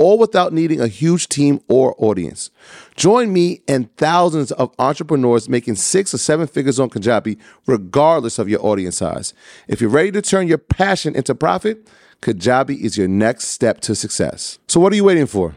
all without needing a huge team or audience. Join me and thousands of entrepreneurs making six or seven figures on Kajabi, regardless of your audience size. If you're ready to turn your passion into profit, Kajabi is your next step to success. So, what are you waiting for?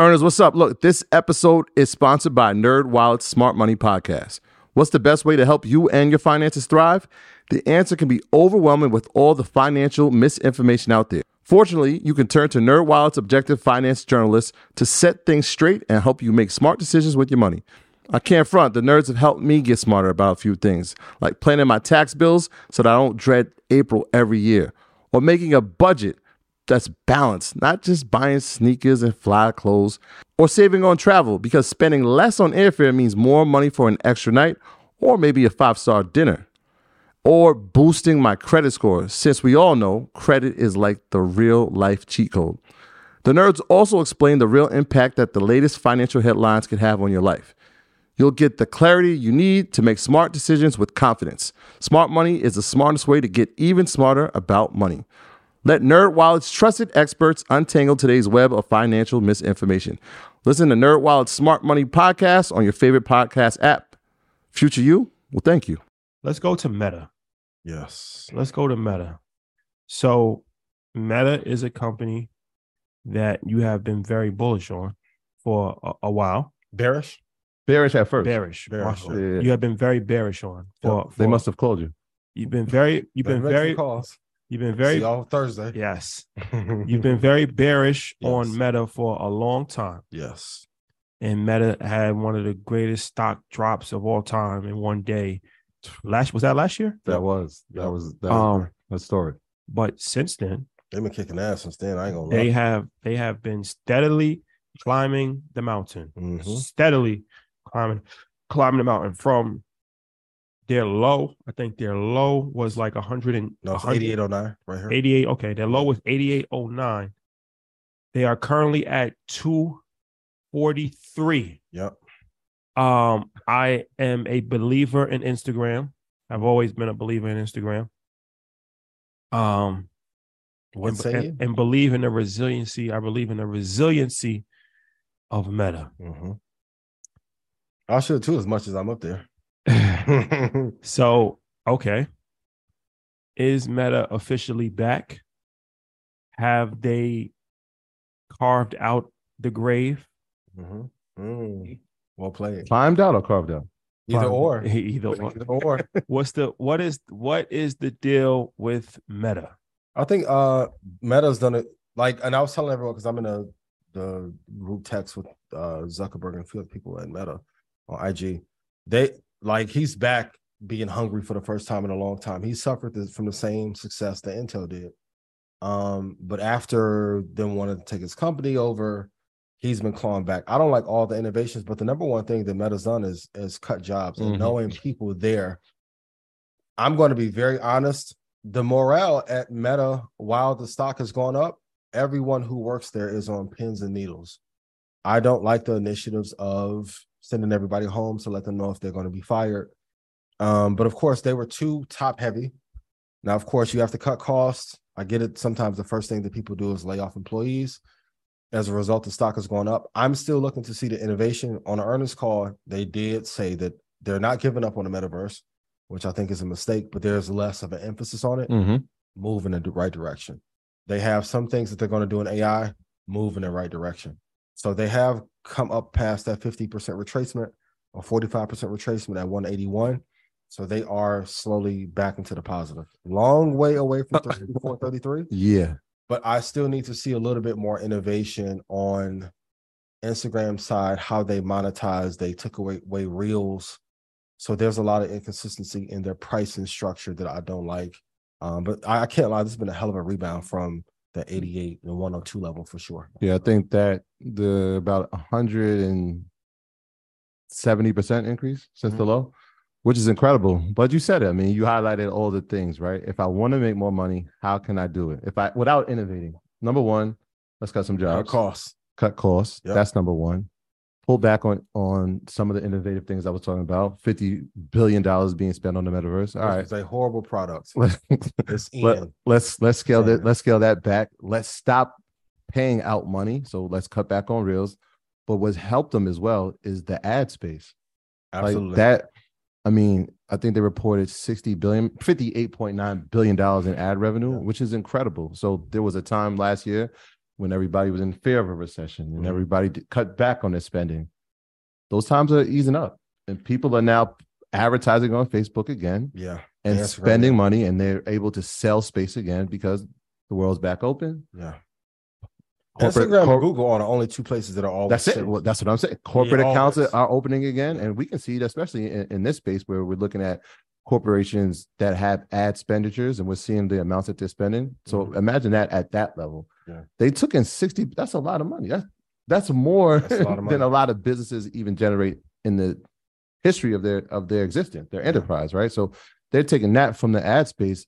Earners, what's up? Look, this episode is sponsored by NerdWallet's Smart Money Podcast. What's the best way to help you and your finances thrive? The answer can be overwhelming with all the financial misinformation out there. Fortunately, you can turn to NerdWallet's objective finance journalists to set things straight and help you make smart decisions with your money. I can't front, the nerds have helped me get smarter about a few things, like planning my tax bills so that I don't dread April every year, or making a budget that's balanced, not just buying sneakers and fly clothes, or saving on travel because spending less on airfare means more money for an extra night or maybe a five star dinner or boosting my credit score, since we all know credit is like the real life cheat code. The nerds also explain the real impact that the latest financial headlines can have on your life. You'll get the clarity you need to make smart decisions with confidence. Smart money is the smartest way to get even smarter about money. Let NerdWallet's trusted experts untangle today's web of financial misinformation. Listen to NerdWallet's Smart Money podcast on your favorite podcast app. Future you well, thank you. Let's go to Meta. Yes. Let's go to Meta. So, Meta is a company that you have been very bullish on for a, a while. Bearish? Bearish at first. Bearish. Bearish, Marshall. yeah. You have been very bearish on. For, They for- must have called you. You've been very. You've been Better make some very. calls. You've been See very. y'all Thursday. Yes. You've been very bearish Yes. on Meta for a long time. yes. and Meta had one of the greatest stock drops of all time in one day. Last was that last year? That was that was that Um, was story. But since then, They've been kicking ass since then. I ain't gonna they lie. have they have been steadily climbing the mountain, Mhm. steadily climbing climbing the mountain from their low. I think their low was like 100 and No, 8809 right here. 88. Okay, their low was 8809. They are currently at 243. Yep. Um, I am a believer in Instagram. I've always been a believer in Instagram. Um, What and, say and, and believe in the resiliency. I believe in the resiliency of Meta. Mm-hmm. I should too, as much as I'm up there. So, okay, is Meta officially back? Have they carved out the grave? hmm Mm. Well played. Climbed out or carved out? Either or. Either or. Either or. What's the what is what is the deal with Meta? I think uh Meta's done it like, and I was telling everyone because I'm in a the group text with uh Zuckerberg and a few other people at Meta on IG. They like he's back being hungry for the first time in a long time. He suffered this, from the same success that Intel did. Um, but after them wanting to take his company over, he's been clawing back. I don't like all the innovations, but the number one thing that Meta's done is is cut jobs and Mhm. knowing people there. I'm going to be very honest. The morale at Meta, while the stock has gone up, everyone who works there is on pins and needles. I don't like the initiatives of sending everybody home to let them know if they're going to be fired. Um, but of course, they were too top heavy. Now, of course, you have to cut costs. I get it. Sometimes the first thing that people do is lay off employees. as a result, the stock is going up. I'm still looking to see the innovation. On the earnings call, they did say that they're not giving up on the metaverse, which I think is a mistake, but there's less of an emphasis on it, Mm-hmm. move in the right direction. They have some things that they're going to do in AI, move in the right direction. So they have come up past that 50% retracement or 45% retracement at 181. So they are slowly back into the positive. Long way away from 433 Yeah. but I still need to see a little bit more innovation on Instagram side, how they monetize. They took away, away reels. So there's a lot of inconsistency in their pricing structure that I don't like. Um, but I, I can't lie, this has been a hell of a rebound from the 88 and 102 level for sure. Yeah, I think that the about hundred and seventy percent increase since the Mhm. low, which is incredible. But you said it. I mean, you highlighted all the things, right? If I want to make more money, how can I do it? If I without innovating, number one, let's cut some jobs. Cut costs. cut costs. Yep. That's number one. Pull back on on some of the innovative things I was talking about. Fifty billion dollars being spent on the metaverse. All right. It's a horrible product. Let's It's let, in. let's let's scale that let's scale that back. Let's stop paying out money. So let's cut back on reels. But what's helped them as well is the ad space. Absolutely. Like that. I mean, I think they reported 60 billion, 58.9 billion dollars in ad revenue, Yeah. which is incredible. So there was a time last year when everybody was in fear of a recession and Mhm. everybody cut back on their spending. Those times are easing up, and people are now advertising on Facebook again yeah. and spending yeah. money, and they're able to sell space again because the world's back open. Yeah. Corporate- Instagram cor- and Google are the only two places that are always That's it. Well, that's what I'm saying. Corporate accounts always. are opening again, and we can see it, especially in, in this space where we're looking at corporations that have ad expenditures, and we're seeing the amounts that they're spending. So Mhm. imagine that at that level. Yeah. They took in 60. That's a lot of money. That's that's more That's a than a lot of businesses even generate in the history of their of their existence, their Yeah. enterprise, right? So they're taking that from the ad space.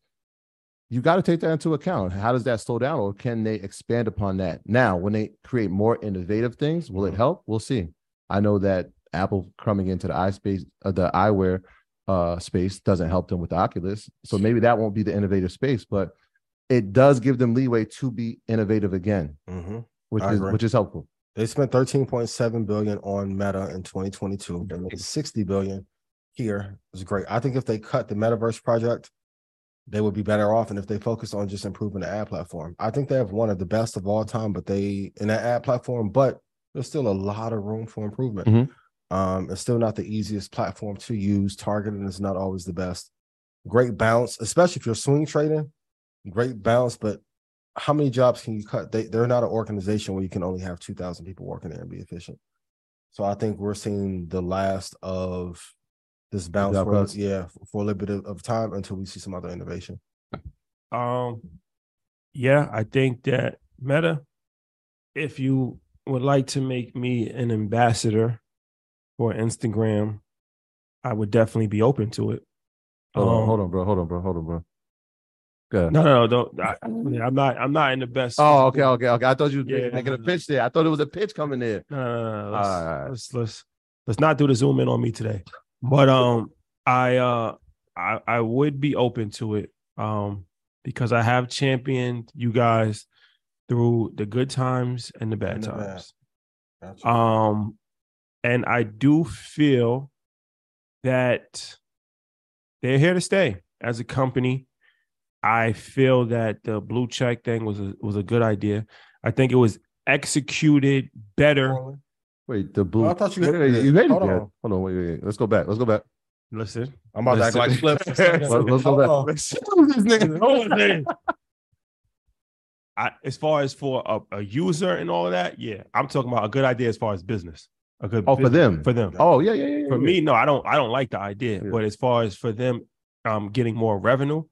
You got to take that into account. How does that slow down, or can they expand upon that? Now, when they create more innovative things, will it Mhm. help? We'll see. I know that Apple coming into the eye space, uh, the eyewear uh, space, doesn't help them with the Oculus. So maybe that won't be the innovative space, but it does give them leeway to be innovative again, Mhm. which I is agree. which is helpful. They spent 13.7 billion on Meta in 2022. They made 60 billion here. It's great. I think if they cut the metaverse project, they would be better off. And if they focus on just improving the ad platform, I think they have one of the best of all time, but they in that ad platform, but there's still a lot of room for improvement. Mhm. Um, it's still not the easiest platform to use. Targeting is not always the best. Great bounce, especially if you're swing trading. Great bounce, but how many jobs can you cut? They they're not an organization where you can only have two thousand people working there and be efficient. So I think we're seeing the last of this bounce for cuts. yeah for a little bit of, of time until we see some other innovation. Um, yeah, I think that Meta, if you would like to make me an ambassador for Instagram, I would definitely be open to it. Hold on, Um, hold on, bro. Hold on, bro. Hold on, bro. Good. No, no, no, don't. I, I'm not. I'm not in the best. Oh, okay, okay, okay. I thought you were Yeah. making a pitch there. I thought it was a pitch coming there. No, no, no, no. Let's, All right. let's let's let's not do the zoom in on me today. But um, I uh, I I would be open to it um because I have championed you guys through the good times and the bad And the bad. times. Gotcha. Um, and I do feel that they're here to stay as a company. I feel that the blue check thing was a was a good idea. I think it was executed better. Wait, the blue. Oh, I thought you Wait, hated wait, it. you hated Hold that. on. Hold on, wait, wait, wait. Let's go back. Let's go back. Listen, I'm about to act like Listen. a second. Let's, let's go back. this nigga. I, as far as for a, a user and all of that, yeah, I'm talking about a good idea as far as business. A good Oh, for them. for them. Oh yeah, yeah, yeah. yeah, for yeah. me, no, I don't. I don't like the idea. Yeah. But as far as for them, um, getting more revenue,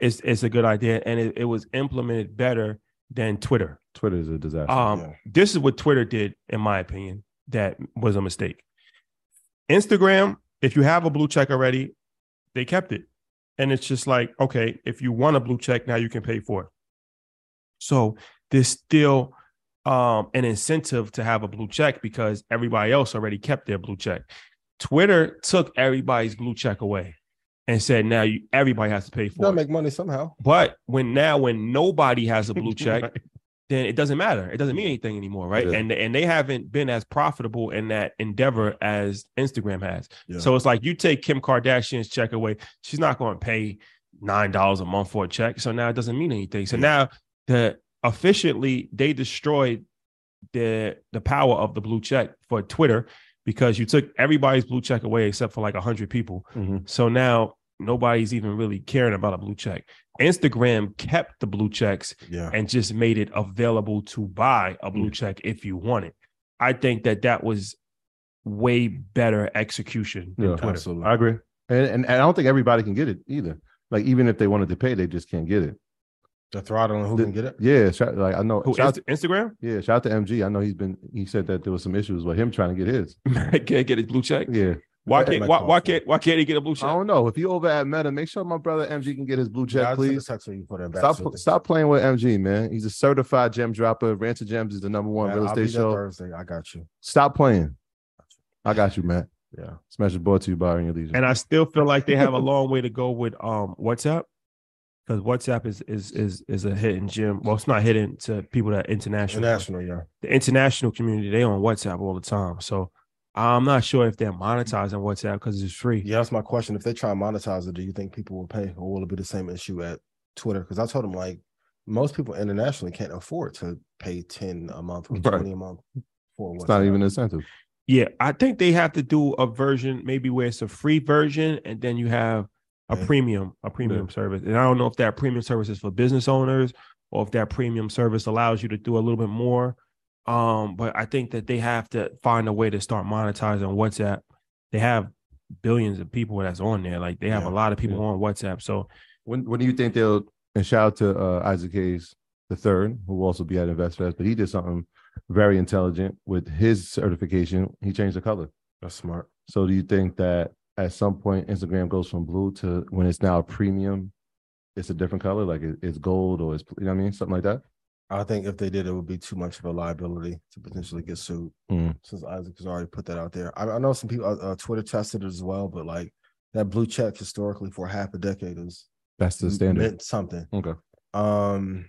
it's it's a good idea, and it, it was implemented better than Twitter. Twitter is a disaster. Um, Yeah. this is what Twitter did, in my opinion, that was a mistake. Instagram, if you have a blue check already, they kept it, and it's just like, okay, if you want a blue check, now you can pay for it. So there's still um, an incentive to have a blue check because everybody else already kept their blue check. Twitter took everybody's blue check away and said now you everybody has to pay for gotta it. make money somehow. But when now when nobody has a blue check, then it doesn't matter. It doesn't mean anything anymore, right? Yeah. And and they haven't been as profitable in that endeavor as Instagram has. Yeah. So it's like you take Kim Kardashian's check away, she's not going to pay nine dollars a month for a check. So now it doesn't mean anything. So Yeah. now the efficiently they destroyed the the power of the blue check for Twitter because you took everybody's blue check away except for like hundred people. Mhm. So now nobody's even really caring about a blue check. Instagram kept the blue checks Yeah. and just made it available to buy a blue check if you want it. I think that that was way better execution than Yeah, Twitter. Absolutely. I agree. And, and and I don't think everybody can get it either. Like even if they wanted to pay, they just can't get it. The throttle and who The- can get it? Yeah, shout, like I know. Who, shout, Inst- Instagram? yeah, shout out to MG. I know he's been. He said that there was some issues with him trying to get his. can't get his blue check. Yeah, Why can't why, why can't why can't he get a blue check? I don't know if you over at Meta. Make sure my brother MG can get his blue check, I'll send a please. text when you put it back. Stop so stop playing with MG, man. He's a certified gem dropper. Rancher Gems is the number one Man, real estate show. Thursday. I got you. Stop playing. I got you, man. Yeah. Smash is brought to you by your leisure. And I still feel like they have a long way to go with um WhatsApp because WhatsApp is is is is a hidden gem. Well, it's not hidden to people that are international. International, yeah. The international community they on WhatsApp all the time. So I'm not sure if they're monetizing WhatsApp because it's free. Yeah, that's my question. If they try and monetize it, do you think people will pay, or will it be the same issue at Twitter? Because I told them like most people internationally can't afford to pay ten a month or Right. twenty a month for WhatsApp. it's not even an incentive. Yeah, I think they have to do a version maybe where it's a free version and then you have a Okay. premium, a premium service. And I don't know if that premium service is for business owners or if that premium service allows you to do a little bit more. Um, but I think that they have to find a way to start monetizing WhatsApp. They have billions of people that's on there. Like they have Yeah. a lot of people Yeah. on WhatsApp. So When when do you think they'll and shout out to uh, Isaac Hayes the third, who will also be at InvestFest, but he did something very intelligent with his certification. He changed the color. That's smart. So do you think that at some point Instagram goes from blue to when it's now a premium, it's a different color, like it, it's gold or it's you know what I mean, something like that? I think if they did, it would be too much of a liability to potentially get sued. Mm. Since Isaac has already put that out there, I, I know some people uh, uh, Twitter tested it as well, but like that blue check historically for half a decade is That's the standard. meant something. Okay. Um,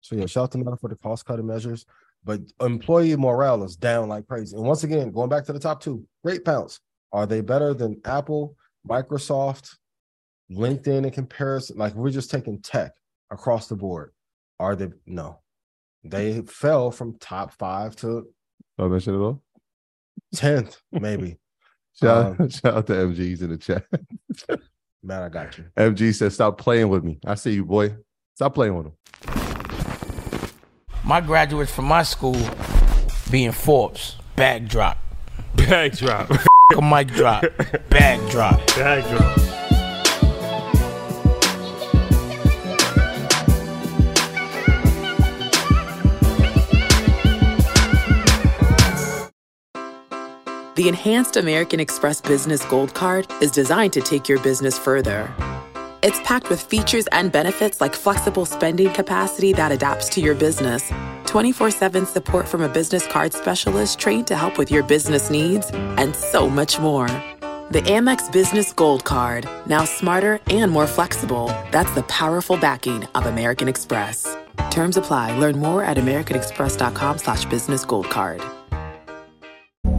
so yeah, shout out to Meta for the cost cutting measures, but employee morale is down like crazy. And once again, going back to the top two, great pounds. Are they better than Apple, Microsoft, LinkedIn in comparison? Like we're just taking tech across the board. Are they no? They fell from top five to Oh, mention it all. tenth, maybe. Shout, Um, shout out to MG's in the chat. Man, I got you. MG says, "Stop playing with me." I see you, boy. Stop playing with him. My graduates from my school being Forbes, backdrop. drop. Bag drop. A mic drop, bag drop. bag drop. The Enhanced American Express Business Gold Card is designed to take your business further. It's packed with features and benefits like flexible spending capacity that adapts to your business, 24 7 support from a business card specialist trained to help with your business needs, and so much more. The Amex Business Gold Card, now smarter and more flexible. That's the powerful backing of American Express. Terms apply. Learn more at americanexpress.com slash business gold card.